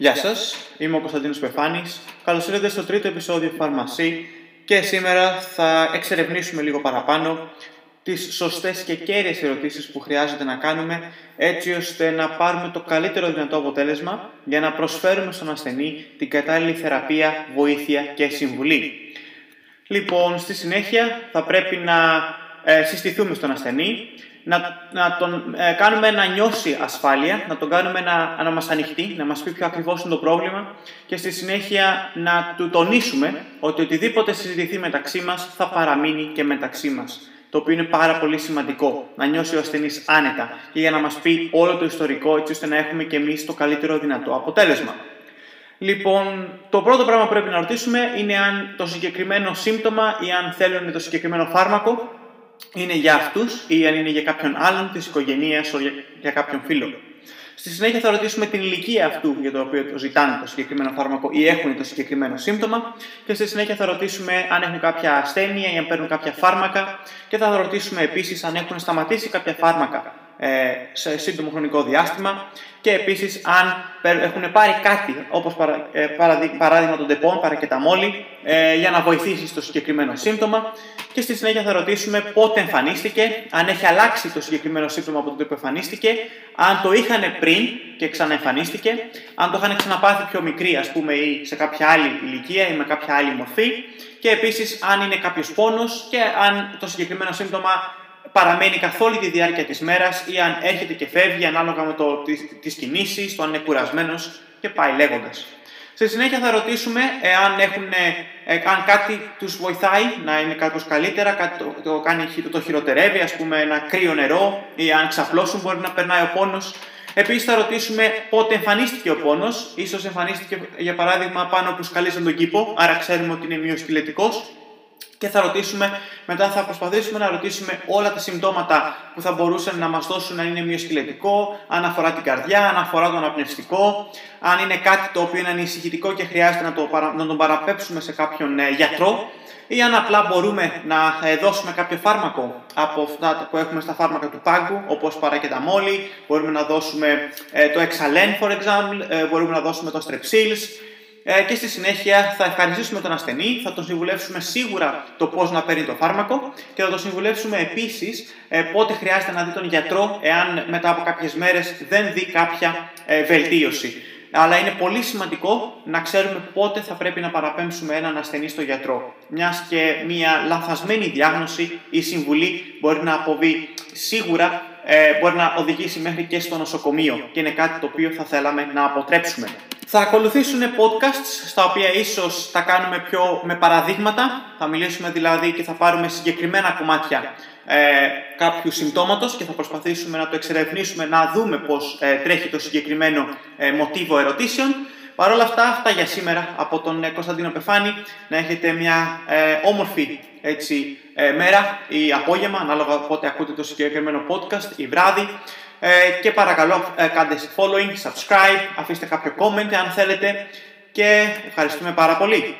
Γεια σας, είμαι ο Κωνσταντίνος Πεφάνη. Καλώς ήρθατε στο τρίτο επεισόδιο Φαρμασί και σήμερα θα εξερευνήσουμε λίγο παραπάνω τις σωστές και κέρυες ερωτήσεις που χρειάζεται να κάνουμε έτσι ώστε να πάρουμε το καλύτερο δυνατό αποτέλεσμα για να προσφέρουμε στον ασθενή την κατάλληλη θεραπεία, βοήθεια και συμβουλή. Λοιπόν, στη συνέχεια θα πρέπει να ε, συστηθούμε στον ασθενή, να, να τον ε, κάνουμε να νιώσει ασφάλεια, να τον κάνουμε να, να μας ανοιχτεί, να μας πει πιο ακριβώς είναι το πρόβλημα και στη συνέχεια να του τονίσουμε ότι οτιδήποτε συζητηθεί μεταξύ μας θα παραμείνει και μεταξύ μας. Το οποίο είναι πάρα πολύ σημαντικό, να νιώσει ο ασθενής άνετα και για να μας πει όλο το ιστορικό, έτσι ώστε να έχουμε και εμείς το καλύτερο δυνατό αποτέλεσμα. Λοιπόν, το πρώτο πράγμα που πρέπει να ρωτήσουμε είναι αν το συγκεκριμένο σύμπτωμα ή αν θέλουν το συγκεκριμένο φάρμακο είναι για αυτούς ή αν είναι για κάποιον άλλον της οικογένειας ή για κάποιον φίλο. Στη συνέχεια θα ρωτήσουμε την ηλικία αυτού για το οποίο το ζητάνε το συγκεκριμένο φάρμακο ή έχουν το συγκεκριμένο σύμπτωμα και στη συνέχεια θα ρωτήσουμε αν έχουν κάποια ασθένεια ή αν παίρνουν κάποια φάρμακα και θα ρωτήσουμε επίσης αν έχουν σταματήσει κάποια φάρμακα ε, σε σύντομο χρονικό διάστημα. Και επίσης αν έχουν πάρει κάτι όπως ε, παράδειγμα τον τεπών, παρακεταμόλη ε, για να βοηθήσει στο συγκεκριμένο σύμπτωμα. Και στη συνέχεια θα ρωτήσουμε πότε εμφανίστηκε, αν έχει αλλάξει το συγκεκριμένο σύμπτωμα από τότε που εμφανίστηκε, αν το είχαν πριν και ξαναεμφανίστηκε, αν το είχαν ξαναπάθει πιο μικρή, ας πούμε, ή σε κάποια άλλη ηλικία ή με κάποια άλλη μορφή, και επίσης αν είναι κάποιος πόνος και αν το συγκεκριμένο σύμπτωμα παραμένει καθ' όλη τη διάρκεια της μέρας ή αν έρχεται και φεύγει ανάλογα με το, τις, κινήσεις, το αν είναι κουρασμένος και πάει λέγοντας. Στη συνέχεια θα ρωτήσουμε εάν έχουν, ε, αν κάτι τους βοηθάει να είναι κάπως καλύτερα, κάτι το, το, κάνει, το, το χειροτερεύει, ας πούμε ένα κρύο νερό ή αν ξαπλώσουν μπορεί να περνάει ο πόνος. Επίσης θα ρωτήσουμε πότε εμφανίστηκε ο πόνος, ίσως εμφανίστηκε για παράδειγμα πάνω που σκαλίζαν τον κήπο, άρα ξέρουμε ότι είναι μειοσκελετικός και θα ρωτήσουμε, μετά θα προσπαθήσουμε να ρωτήσουμε όλα τα συμπτώματα που θα μπορούσαν να μας δώσουν να είναι μειοσκελετικό, αν αφορά την καρδιά, αν αφορά το αναπνευστικό, αν είναι κάτι το οποίο είναι ανησυχητικό και χρειάζεται να, το, να τον παραπέψουμε σε κάποιον ε, γιατρό ή αν απλά μπορούμε να ε, δώσουμε κάποιο φάρμακο από αυτά που έχουμε στα φάρμακα του πάγκου, όπως παρακεταμόλη, μπορούμε να δώσουμε ε, το Exalen, for example, μπορούμε να δώσουμε το Strepsils, ε, και στη συνέχεια θα ευχαριστήσουμε τον ασθενή, θα τον συμβουλεύσουμε σίγουρα το πώς να παίρνει το φάρμακο και θα τον συμβουλεύσουμε επίσης ε, πότε χρειάζεται να δει τον γιατρό, εάν μετά από κάποιες μέρες δεν δει κάποια ε, βελτίωση. Αλλά είναι πολύ σημαντικό να ξέρουμε πότε θα πρέπει να παραπέμψουμε έναν ασθενή στο γιατρό. Μιας και μια λανθασμένη διάγνωση ή συμβουλή μπορεί να αποβεί σίγουρα, μπορεί να οδηγήσει μέχρι και στο νοσοκομείο και είναι κάτι το οποίο θα θέλαμε να αποτρέψουμε. Θα ακολουθήσουν podcasts στα οποία ίσως τα κάνουμε πιο με παραδείγματα. Θα μιλήσουμε δηλαδή και θα πάρουμε συγκεκριμένα κομμάτια ε, κάποιου συμπτώματος και θα προσπαθήσουμε να το εξερευνήσουμε, να δούμε πώς ε, τρέχει το συγκεκριμένο ε, μοτίβο ερωτήσεων. Παρ' όλα αυτά, αυτά για σήμερα από τον ε, Κωνσταντίνο Πεφάνη. Να έχετε μια ε, όμορφη έτσι, μέρα ή απόγευμα, ανάλογα πότε ακούτε το συγκεκριμένο podcast ή βράδυ. Ε, και παρακαλώ ε, κάντε following, subscribe, αφήστε κάποιο comment αν θέλετε και ευχαριστούμε πάρα πολύ.